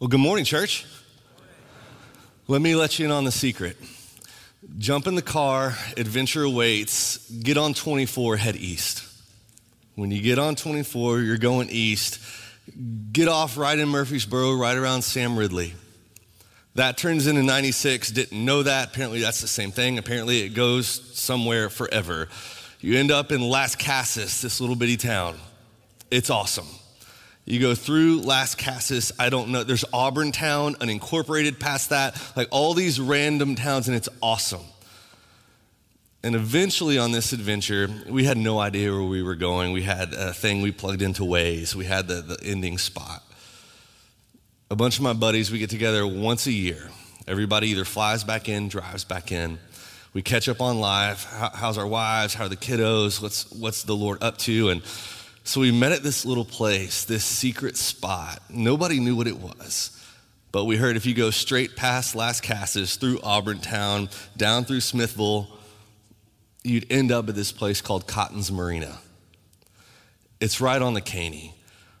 Well, good morning, church. Let me let you in on the secret. Jump in the car, adventure awaits, get on 24, head east. When you get on 24, you're going east. Get off right in Murfreesboro, right around Sam Ridley. That turns into 96. Didn't know that. Apparently, that's the same thing. Apparently, it goes somewhere forever. You end up in Lascassas, this little bitty town. It's awesome. You go through Lascassas, I don't know, there's Auburn Town, unincorporated past that, like all these random towns, and it's awesome. And eventually on this adventure, we had no idea where we were going. We had a thing we plugged into Waze, we had the, the ending spot. A bunch of my buddies, we get together once a year. Everybody either flies back in, drives back in. We catch up on life. How, how's our wives? How are the kiddos? What's, what's the Lord up to? And so we met at this little place, this secret spot. Nobody knew what it was. But we heard if you go straight past Lascassas, through Auburn Town, down through Smithville, you'd end up at this place called Cotton's Marina. It's right on the Caney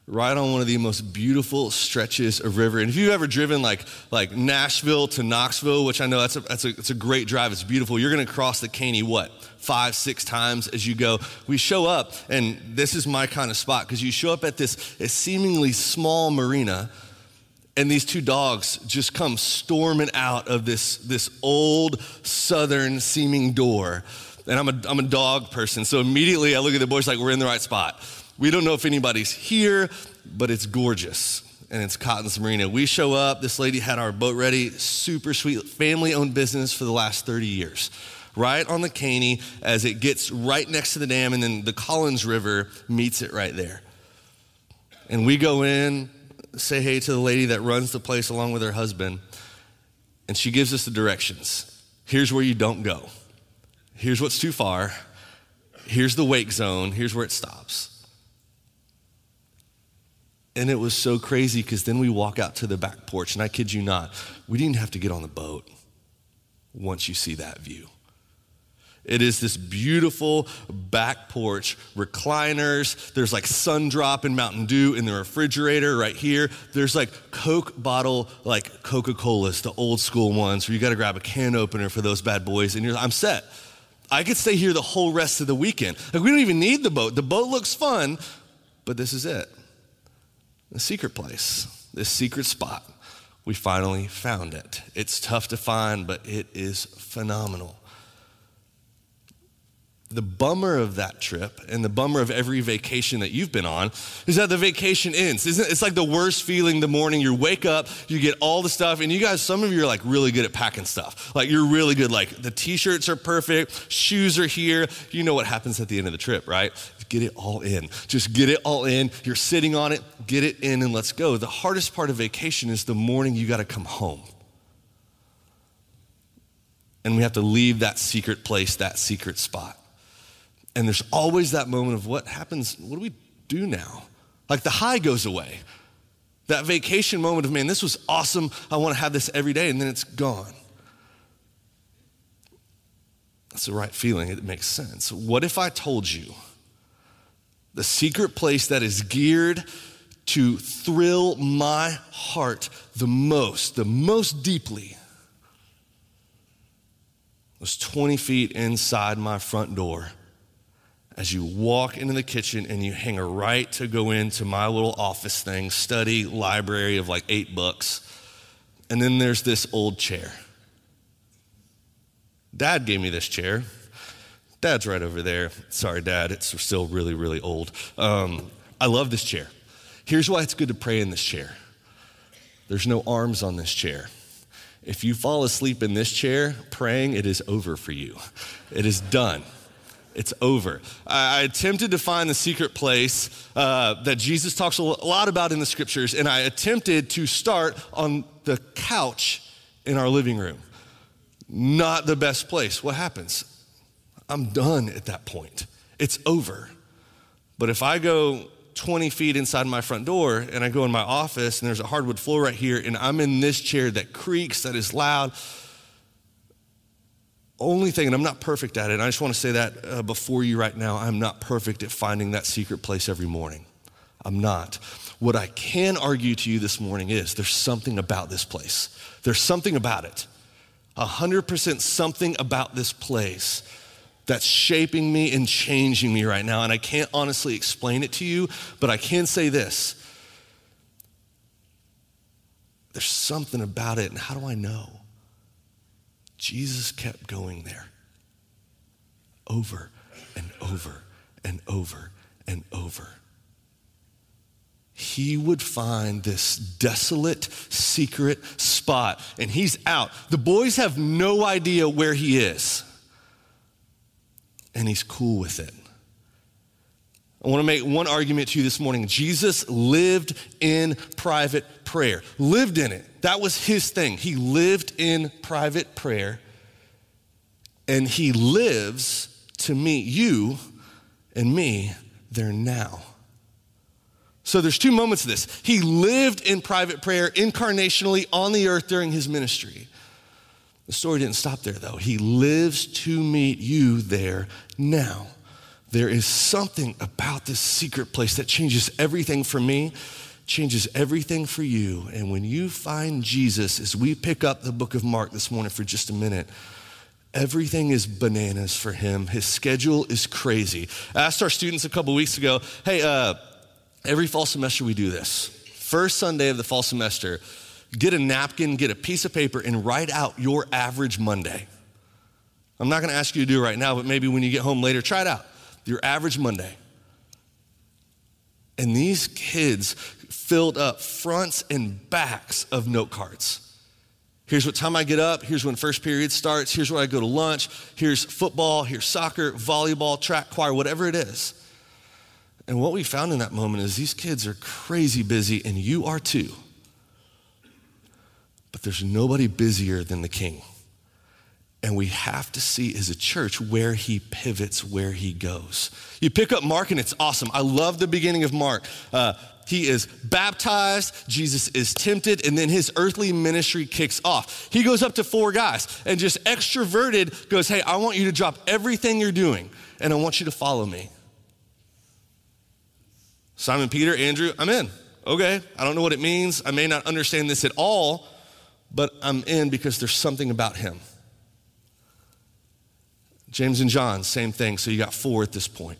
right on one of the most beautiful stretches of river. And if you've ever driven like, like Nashville to Knoxville, which I know that's a, that's a, it's a great drive, it's beautiful, you're gonna cross the Caney, what, five, six times as you go. We show up, and this is my kind of spot, because you show up at this seemingly small marina, and these two dogs just come storming out of this, this old southern seeming door. And I'm a, I'm a dog person, so immediately I look at the boys like we're in the right spot. We don't know if anybody's here, but it's gorgeous. And it's Cotton's Marina. We show up, this lady had our boat ready, super sweet, family owned business for the last 30 years. Right on the Caney as it gets right next to the dam, and then the Collins River meets it right there. And we go in, say hey to the lady that runs the place along with her husband, and she gives us the directions. Here's where you don't go. Here's what's too far. Here's the wake zone. Here's where it stops. And it was so crazy because then we walk out to the back porch, and I kid you not, we didn't have to get on the boat once you see that view. It is this beautiful back porch, recliners. There's like sun drop and Mountain Dew in the refrigerator right here. There's like Coke bottle, like Coca Cola's, the old school ones where you got to grab a can opener for those bad boys, and you're, I'm set. I could stay here the whole rest of the weekend. Like, we don't even need the boat. The boat looks fun, but this is it the secret place, this secret spot. We finally found it. It's tough to find, but it is phenomenal. The bummer of that trip and the bummer of every vacation that you've been on is that the vacation ends. Isn't? It's like the worst feeling the morning you wake up, you get all the stuff, and you guys, some of you are like really good at packing stuff. Like you're really good. Like the t-shirts are perfect, shoes are here. You know what happens at the end of the trip, right? Get it all in. Just get it all in. You're sitting on it, get it in, and let's go. The hardest part of vacation is the morning you got to come home. And we have to leave that secret place, that secret spot. And there's always that moment of what happens, what do we do now? Like the high goes away. That vacation moment of, man, this was awesome. I want to have this every day, and then it's gone. That's the right feeling. It makes sense. What if I told you the secret place that is geared to thrill my heart the most, the most deeply, was 20 feet inside my front door as you walk into the kitchen and you hang a right to go into my little office thing, study, library of like eight books. And then there's this old chair. Dad gave me this chair. Dad's right over there. Sorry, Dad, it's still really, really old. Um, I love this chair. Here's why it's good to pray in this chair there's no arms on this chair. If you fall asleep in this chair praying, it is over for you. It is done it's over. I, attempted to find the secret place uh, that Jesus talks a lot about in the scriptures, and I attempted to start on the couch in our living room. Not the best place. What happens? I'm done at that point. It's over. But if I go 20 feet inside my front door and I go in my office and there's a hardwood floor right here and I'm in this chair that creaks, that is loud, only thing, and I'm not perfect at it, and I just want to say that uh, before you right now, I'm not perfect at finding that secret place every morning. I'm not. What I can argue to you this morning is there's something about this place. There's something about it. 100% something about this place that's shaping me and changing me right now. And I can't honestly explain it to you, but I can say this there's something about it. And how do I know? Jesus kept going there over and over and over and over. He would find this desolate, secret spot, and he's out. The boys have no idea where he is, and he's cool with it. I want to make one argument to you this morning. Jesus lived in private prayer, lived in it. That was his thing. He lived in private prayer, and he lives to meet you and me there now. So there's two moments of this. He lived in private prayer incarnationally on the earth during his ministry. The story didn't stop there though. He lives to meet you there now. There is something about this secret place that changes everything for me, changes everything for you. And when you find Jesus, as we pick up the book of Mark this morning for just a minute, everything is bananas for him. His schedule is crazy. I asked our students a couple weeks ago, hey, uh, every fall semester we do this. First Sunday of the fall semester, get a napkin, get a piece of paper, and write out your average Monday. I'm not gonna ask you to do it right now, but maybe when you get home later, try it out your average Monday. And these kids filled up fronts and backs of note cards. Here's what time I get up. Here's when first period starts. Here's where I go to lunch. Here's football. Here's soccer, volleyball, track, choir, whatever it is. And what we found in that moment is these kids are crazy busy, and you are too. But there's nobody busier than the king. And we have to see as a church where he pivots, where he goes. You pick up Mark, and it's awesome. I love the beginning of Mark. Uh, he is baptized, Jesus is tempted, and then his earthly ministry kicks off. He goes up to four guys and just extroverted goes, Hey, I want you to drop everything you're doing, and I want you to follow me. Simon Peter, Andrew, I'm in. Okay, I don't know what it means. I may not understand this at all, but I'm in because there's something about him. James and John, same thing. So you got four at this point.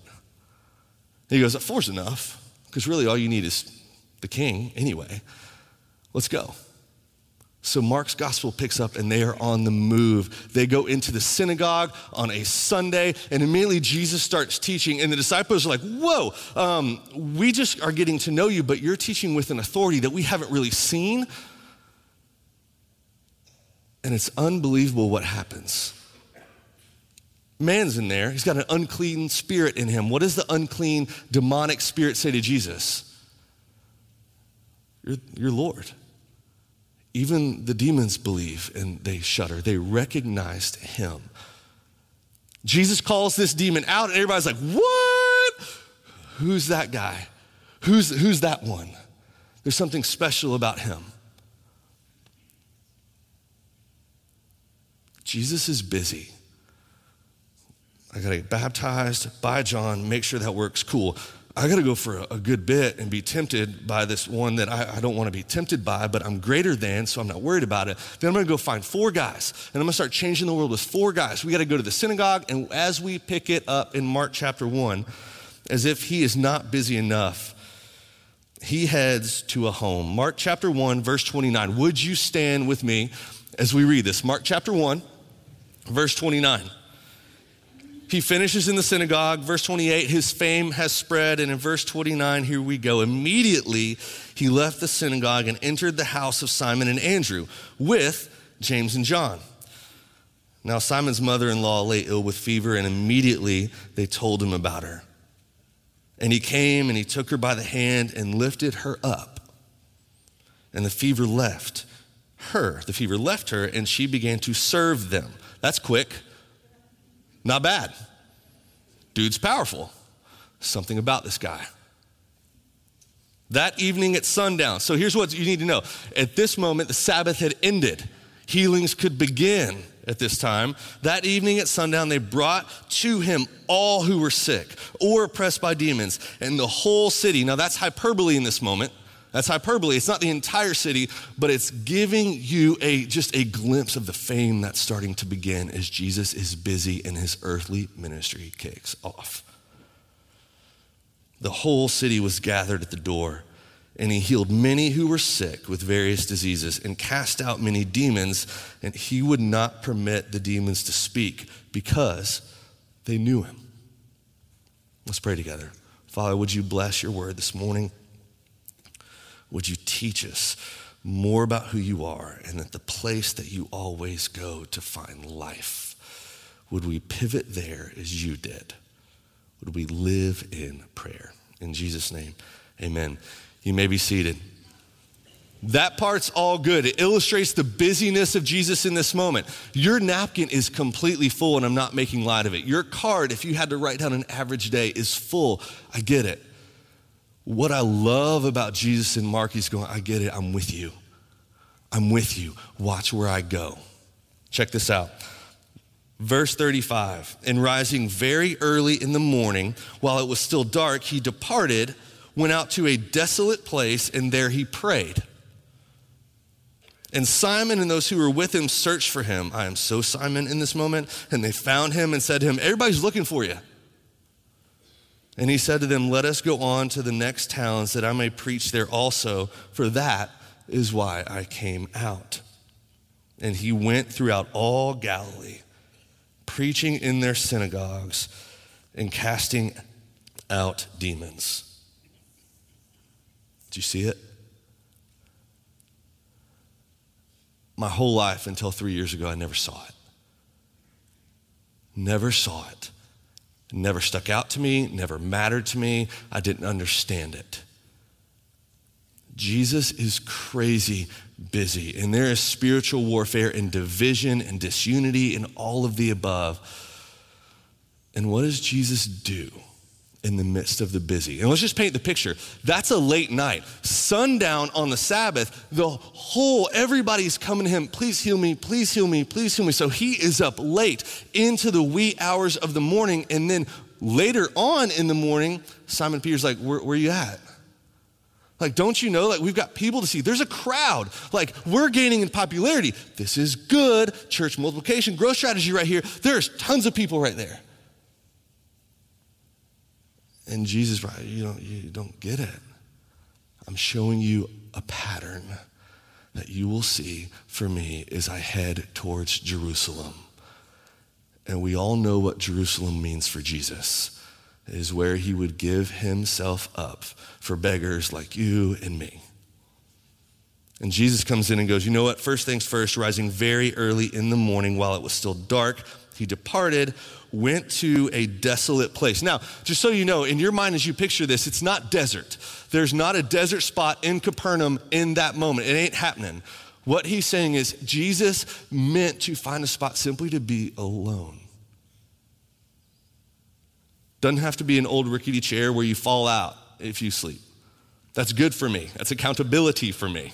He goes, Four's enough, because really all you need is the king anyway. Let's go. So Mark's gospel picks up and they are on the move. They go into the synagogue on a Sunday, and immediately Jesus starts teaching, and the disciples are like, Whoa, um, we just are getting to know you, but you're teaching with an authority that we haven't really seen. And it's unbelievable what happens man's in there. He's got an unclean spirit in him. What does the unclean demonic spirit say to Jesus? You're Lord. Even the demons believe and they shudder. They recognized him. Jesus calls this demon out, and everybody's like, What? Who's that guy? Who's, who's that one? There's something special about him. Jesus is busy. I got to get baptized by John, make sure that works. Cool. I got to go for a, good bit and be tempted by this one that I, I don't want to be tempted by, but I'm greater than, so I'm not worried about it. Then I'm going to go find four guys, and I'm going to start changing the world with four guys. We got to go to the synagogue, and as we pick it up in Mark chapter 1, as if he is not busy enough, he heads to a home. Mark chapter 1, verse 29. Would you stand with me as we read this? Mark chapter 1, verse 29. He finishes in the synagogue. Verse 28, his fame has spread. And in verse 29, here we go. Immediately, he left the synagogue and entered the house of Simon and Andrew with James and John. Now, Simon's mother in law lay ill with fever, and immediately they told him about her. And he came and he took her by the hand and lifted her up. And the fever left her. The fever left her, and she began to serve them. That's quick. Not bad. Dude's powerful. Something about this guy. That evening at sundown. So here's what you need to know. At this moment, the Sabbath had ended. Healings could begin at this time. That evening at sundown, they brought to him all who were sick or oppressed by demons, and the whole city. Now, that's hyperbole in this moment. That's hyperbole. It's not the entire city, but it's giving you a just a glimpse of the fame that's starting to begin as Jesus is busy and his earthly ministry kicks off. The whole city was gathered at the door and he healed many who were sick with various diseases and cast out many demons, and he would not permit the demons to speak because they knew him. Let's pray together. Father, would you bless your word this morning? Would you teach us more about who you are and that the place that you always go to find life? Would we pivot there as you did? Would we live in prayer? In Jesus' name, amen. You may be seated. That part's all good. It illustrates the busyness of Jesus in this moment. Your napkin is completely full, and I'm not making light of it. Your card, if you had to write down an average day, is full. I get it. What I love about Jesus and Mark, he's going, I get it. I'm with you. I'm with you. Watch where I go. Check this out. Verse 35 And rising very early in the morning, while it was still dark, he departed went out to a desolate place, and there he prayed. And Simon and those who were with him searched for him. I am so Simon in this moment. And they found him and said to him, Everybody's looking for you. And he said to them, Let us go on to the next towns that I may preach there also, for that is why I came out. And he went throughout all Galilee, preaching in their synagogues and casting out demons. Do you see it? My whole life until three years ago, I never saw it. Never saw it. Never stuck out to me, never mattered to me. I didn't understand it. Jesus is crazy busy, and there is spiritual warfare and division and disunity and all of the above. And what does Jesus do? In the midst of the busy. And let's just paint the picture. That's a late night. Sundown on the Sabbath, the whole, everybody's coming to him, please heal me, please heal me, please heal me. So he is up late into the wee hours of the morning. And then later on in the morning, Simon Peter's like, where, where you at? Like, don't you know? Like, we've got people to see. There's a crowd. Like, we're gaining in popularity. This is good. Church multiplication, growth strategy right here. There's tons of people right there. And Jesus, you don't, you don't get it. I'm showing you a pattern that you will see for me as I head towards Jerusalem. And we all know what Jerusalem means for Jesus. It is where he would give himself up for beggars like you and me. And Jesus comes in and goes, You know what? First things first, rising very early in the morning while it was still dark, he departed, went to a desolate place. Now, just so you know, in your mind as you picture this, it's not desert. There's not a desert spot in Capernaum in that moment. It ain't happening. What he's saying is Jesus meant to find a spot simply to be alone. Doesn't have to be an old rickety chair where you fall out if you sleep. That's good for me. That's accountability for me.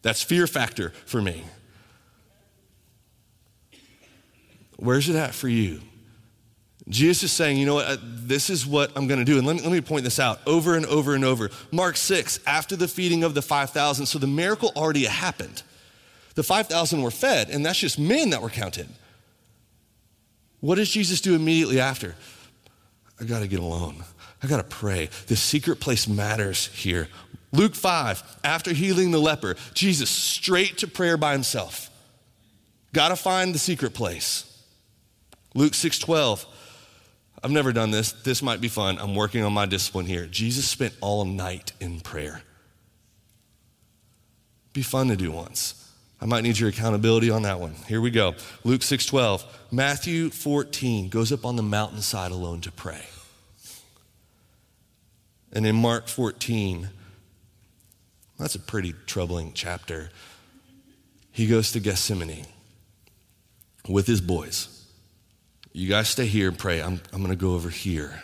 That's fear factor for me. Where's it at for you? Jesus is saying, you know what, uh, this is what I'm going to do. And let me, let me point this out over and over and over. Mark 6, after the feeding of the 5,000, so the miracle already happened. The 5,000 were fed, and that's just men that were counted. What does Jesus do immediately after? I got to get alone. I got to pray. The secret place matters here. Luke 5, after healing the leper, Jesus straight to prayer by himself. Got to find the secret place. Luke 6:12. I've never done this. This might be fun. I'm working on my discipline here. Jesus spent all night in prayer. Be fun to do once. I might need your accountability on that one. Here we go. Luke 6:12. Matthew 14 goes up on the mountainside alone to pray. And in Mark 14, that's a pretty troubling chapter. He goes to Gethsemane with his boys. You guys stay here and pray. I'm, I'm going to go over here.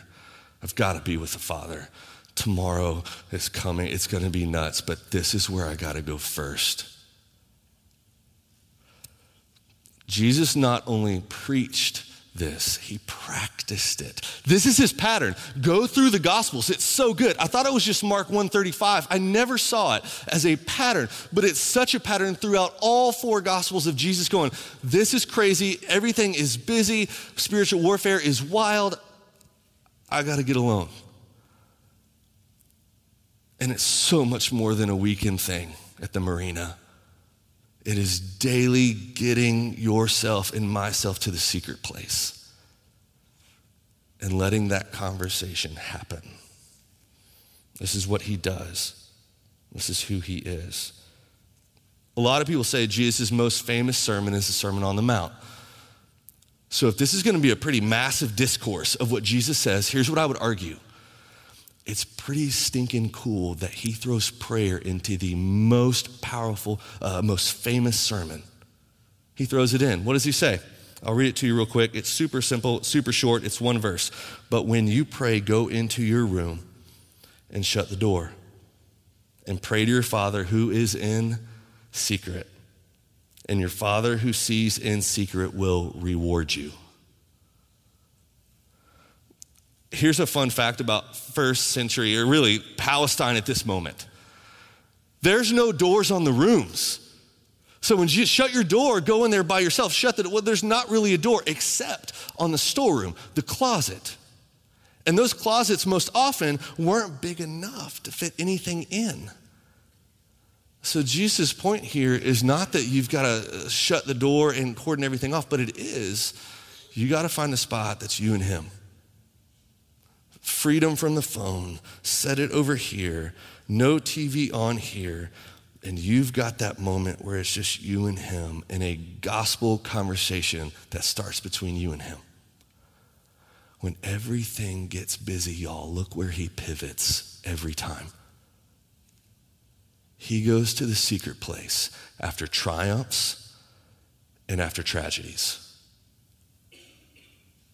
I've got to be with the Father. Tomorrow is coming. It's going to be nuts, but this is where I got to go first. Jesus not only preached this, he practiced it. This is his pattern. Go through the Gospels. It's so good. I thought it was just Mark 135. I never saw it as a pattern, but it's such a pattern throughout all four Gospels of Jesus going, This is crazy. Everything is busy. Spiritual warfare is wild. I got to get alone. And it's so much more than a weekend thing at the marina. It is daily getting yourself and myself to the secret place and letting that conversation happen. This is what he does, this is who he is. A lot of people say Jesus' most famous sermon is the Sermon on the Mount. So, if this is going to be a pretty massive discourse of what Jesus says, here's what I would argue it's pretty stinking cool that he throws prayer into the most powerful, uh, most famous sermon. He throws it in. What does he say? I'll read it to you real quick. It's super simple, super short. It's one verse. But when you pray, go into your room and shut the door and pray to your Father who is in secret. And your Father who sees in secret will reward you. Here's a fun fact about first century, or really Palestine at this moment there's no doors on the rooms. So when you shut your door, go in there by yourself, shut the door. Well, there's not really a door except on the storeroom, the closet. And those closets most often weren't big enough to fit anything in. So Jesus' point here is not that you've got to uh, shut the door and cordon everything off, but it is you got to find a spot that's you and him freedom from the phone, set it over here, no TV on here, and you've got that moment where it's just you and him in a gospel conversation that starts between you and him. When everything gets busy, y'all, look where he pivots every time. He goes to the secret place after triumphs and after tragedies.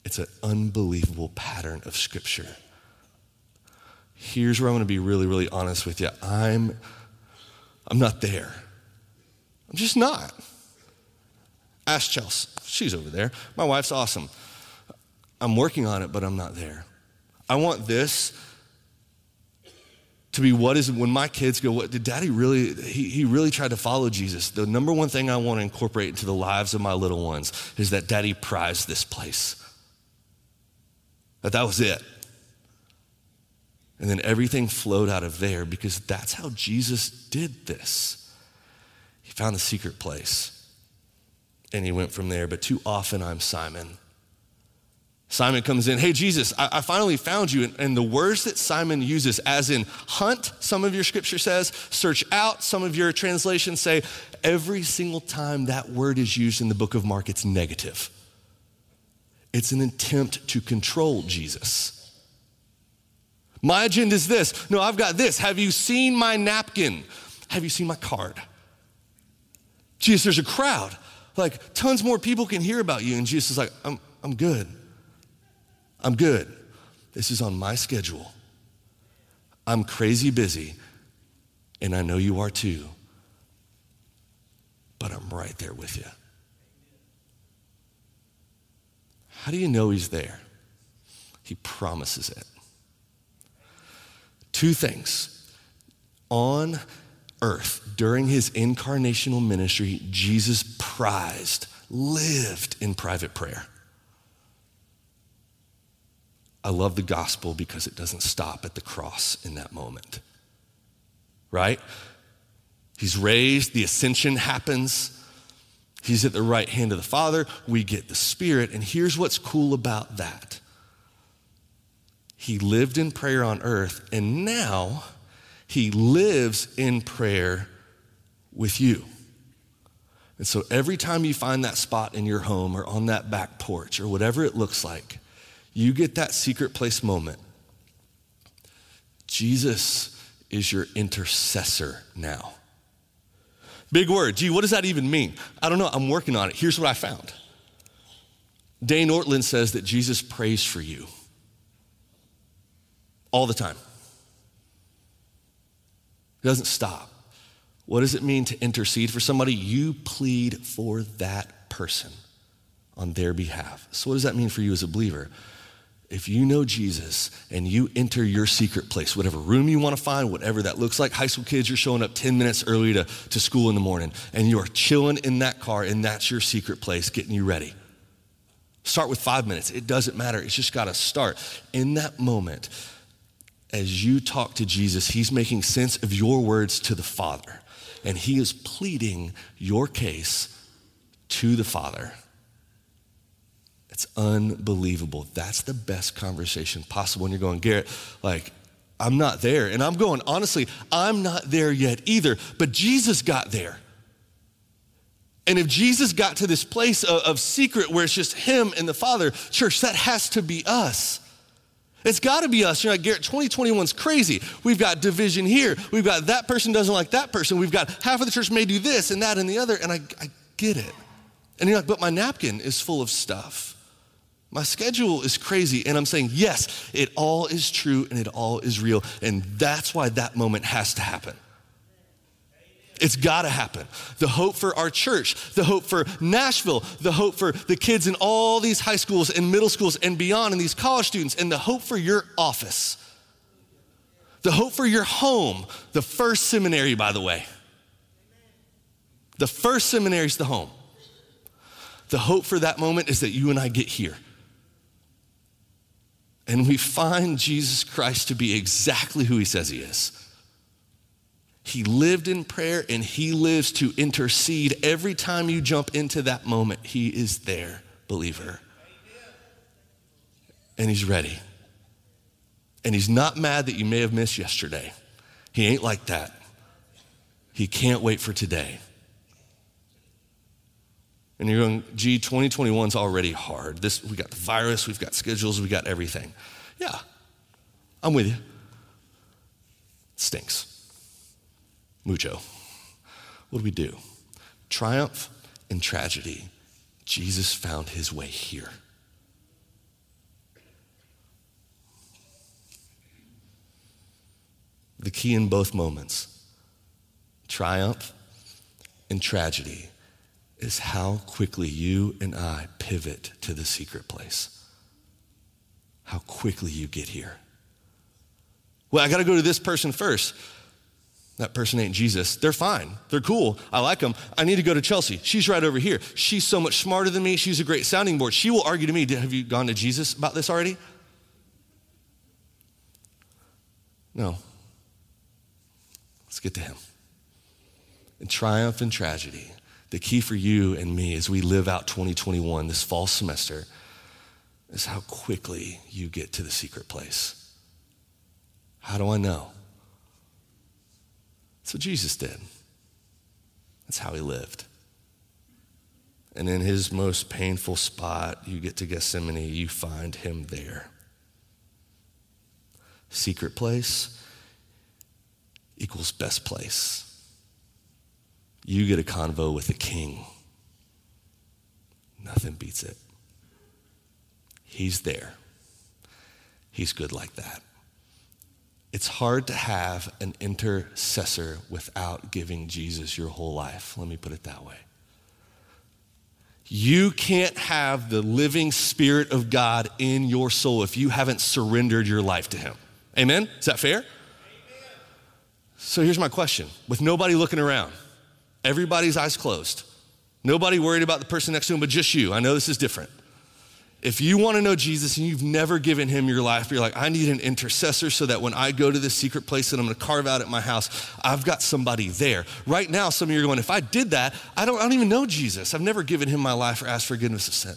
It's an unbelievable pattern of Scripture. Here's where I'm going to be really, really honest with you. I'm, I'm not there. I'm just not. Ask Chelsea. She's over there. My wife's awesome. I'm working on it, but I'm not there. I want this to be what is when my kids go, what did daddy really, he, he really tried to follow Jesus. The number one thing I want to incorporate into the lives of my little ones is that daddy prized this place. That that was it. And then everything flowed out of there because that's how Jesus did this. He found the secret place and he went from there. But too often I'm Simon. Simon comes in, hey, Jesus, I, I finally found you. And, and, the words that Simon uses, as in hunt, some of your scripture says, search out, some of your translations say, every single time that word is used in the book of Mark, it's negative. It's an attempt to control Jesus. My agenda is this. No, I've got this. Have you seen my napkin? Have you seen my card? Jesus, there's a crowd. Like, tons more people can hear about you. And Jesus is like, I'm, I'm good. I'm good. This is on my schedule. I'm crazy busy, and I know you are too. But I'm right there with you. How do you know he's there? He promises it. Two things. On earth, during his incarnational ministry, Jesus prized, lived in private prayer. I love the gospel because it doesn't stop at the cross in that moment. Right? He's raised, the ascension happens. He's at the right hand of the Father. We get the Spirit. And here's what's cool about that He lived in prayer on earth, and now He lives in prayer with you. And so every time you find that spot in your home or on that back porch or whatever it looks like, you get that secret place moment. Jesus is your intercessor now. Big word. Gee, what does that even mean? I don't know. I'm working on it. Here's what I found Dane Ortlund says that Jesus prays for you all the time. It doesn't stop. What does it mean to intercede for somebody? You plead for that person on their behalf. So, what does that mean for you as a believer? If you know Jesus and you enter your secret place, whatever room you want to find, whatever that looks like, high school kids, you're showing up 10 minutes early to, to school in the morning, and you are chilling in that car, and that's your secret place, getting you ready. Start with five minutes. It doesn't matter. It's just got to start. In that moment, as you talk to Jesus, He's making sense of your words to the Father, and He is pleading your case to the Father. It's unbelievable. That's the best conversation possible And you're going, Garrett, like, I'm not there. And I'm going, honestly, I'm not there yet either, but Jesus got there. And if Jesus got to this place of, of secret where it's just him and the Father, church, that has to be us. It's got to be us. You're like, Garrett, 2021's crazy. We've got division here. We've got that person doesn't like that person. We've got half of the church may do this and that and the other. And I, I get it. And you're like, but my napkin is full of stuff. My schedule is crazy. And I'm saying, yes, it all is true and it all is real. And that's why that moment has to happen. It's got to happen. The hope for our church, the hope for Nashville, the hope for the kids in all these high schools and middle schools and beyond, and these college students, and the hope for your office, the hope for your home, the first seminary, by the way. The first seminary is the home. The hope for that moment is that you and I get here and we find Jesus Christ to be exactly who he says he is. He lived in prayer and he lives to intercede. Every time you jump into that moment, he is there, believer. And he's ready. And he's not mad that you may have missed yesterday. He ain't like that. He can't wait for today. And you're going, gee, 2021's already hard. This, we got the virus, we've got schedules, we got everything. Yeah, I'm with you. It stinks. Mucho. What do we do? Triumph and tragedy. Jesus found his way here. The key in both moments triumph and tragedy is how quickly you and I pivot to the secret place. How quickly you get here. Well, I got to go to this person first. That person ain't Jesus. They're fine. They're cool. I like them. I need to go to Chelsea. She's right over here. She's so much smarter than me. She's a great sounding board. She will argue to me, Have you gone to Jesus about this already? No. Let's get to him. In triumph and tragedy, the key for you and me as we live out 2021, this fall semester, is how quickly you get to the secret place. How do I know? That's what Jesus did. That's how he lived. And in his most painful spot, you get to Gethsemane, you find him there. Secret place equals best place you get a convo with the king. Nothing beats it. He's there. He's good like that. It's hard to have an intercessor without giving Jesus your whole life. Let me put it that way. You can't have the living Spirit of God in your soul if you haven't surrendered your life to Him. Amen? Is that fair? Amen. So here's my question with nobody looking around Everybody's eyes closed. Nobody worried about the person next to him, but just you. I know this is different. If you want to know Jesus and you've never given him your life, you're like, I need an intercessor so that when I go to this secret place that I'm going to carve out at my house, I've got somebody there. Right now, some of you are going, if I did that, I don't, I don't even know Jesus. I've never given him my life or asked forgiveness of sin.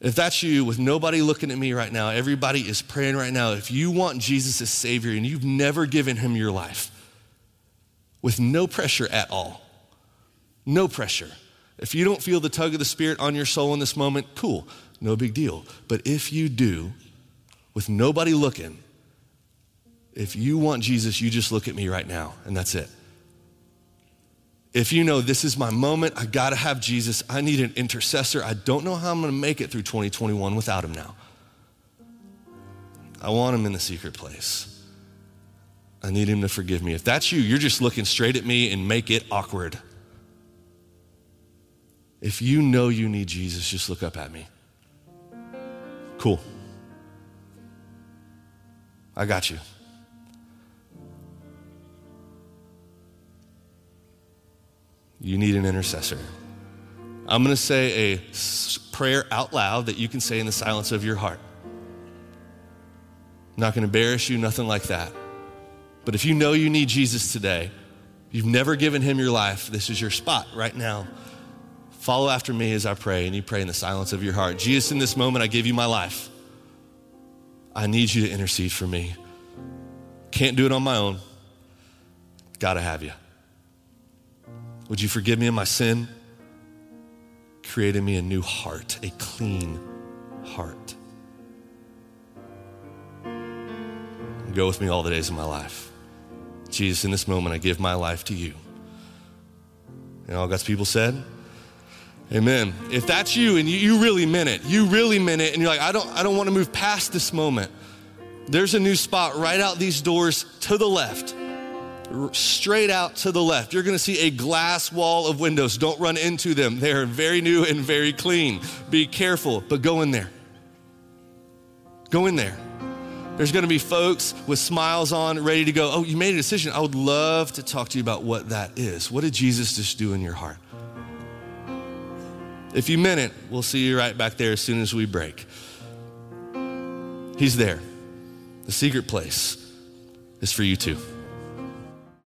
If that's you, with nobody looking at me right now, everybody is praying right now. If you want Jesus as Savior and you've never given him your life, with no pressure at all. No pressure. If you don't feel the tug of the Spirit on your soul in this moment, cool, no big deal. But if you do, with nobody looking, if you want Jesus, you just look at me right now, and that's it. If you know this is my moment, I gotta have Jesus, I need an intercessor. I don't know how I'm gonna make it through 2021 without him now. I want him in the secret place. I need him to forgive me. If that's you, you're just looking straight at me and make it awkward. If you know you need Jesus, just look up at me. Cool. I got you. You need an intercessor. I'm going to say a prayer out loud that you can say in the silence of your heart. I'm not going to embarrass you, nothing like that. But if you know you need Jesus today, you've never given him your life, this is your spot right now. Follow after me as I pray, and you pray in the silence of your heart. Jesus, in this moment, I give you my life. I need you to intercede for me. Can't do it on my own. Gotta have you. Would you forgive me of my sin? Create in me a new heart, a clean heart. Go with me all the days of my life. Jesus, in this moment, I give my life to you. And all God's people said, Amen. If that's you and you, you really meant it, you really meant it, and you're like, I don't, I don't want to move past this moment. There's a new spot right out these doors to the left, straight out to the left. You're going to see a glass wall of windows. Don't run into them. They're very new and very clean. Be careful, but go in there. Go in there. There's going to be folks with smiles on, ready to go. Oh, you made a decision. I would love to talk to you about what that is. What did Jesus just do in your heart? If you meant it, we'll see you right back there as soon as we break. He's there. The secret place is for you too.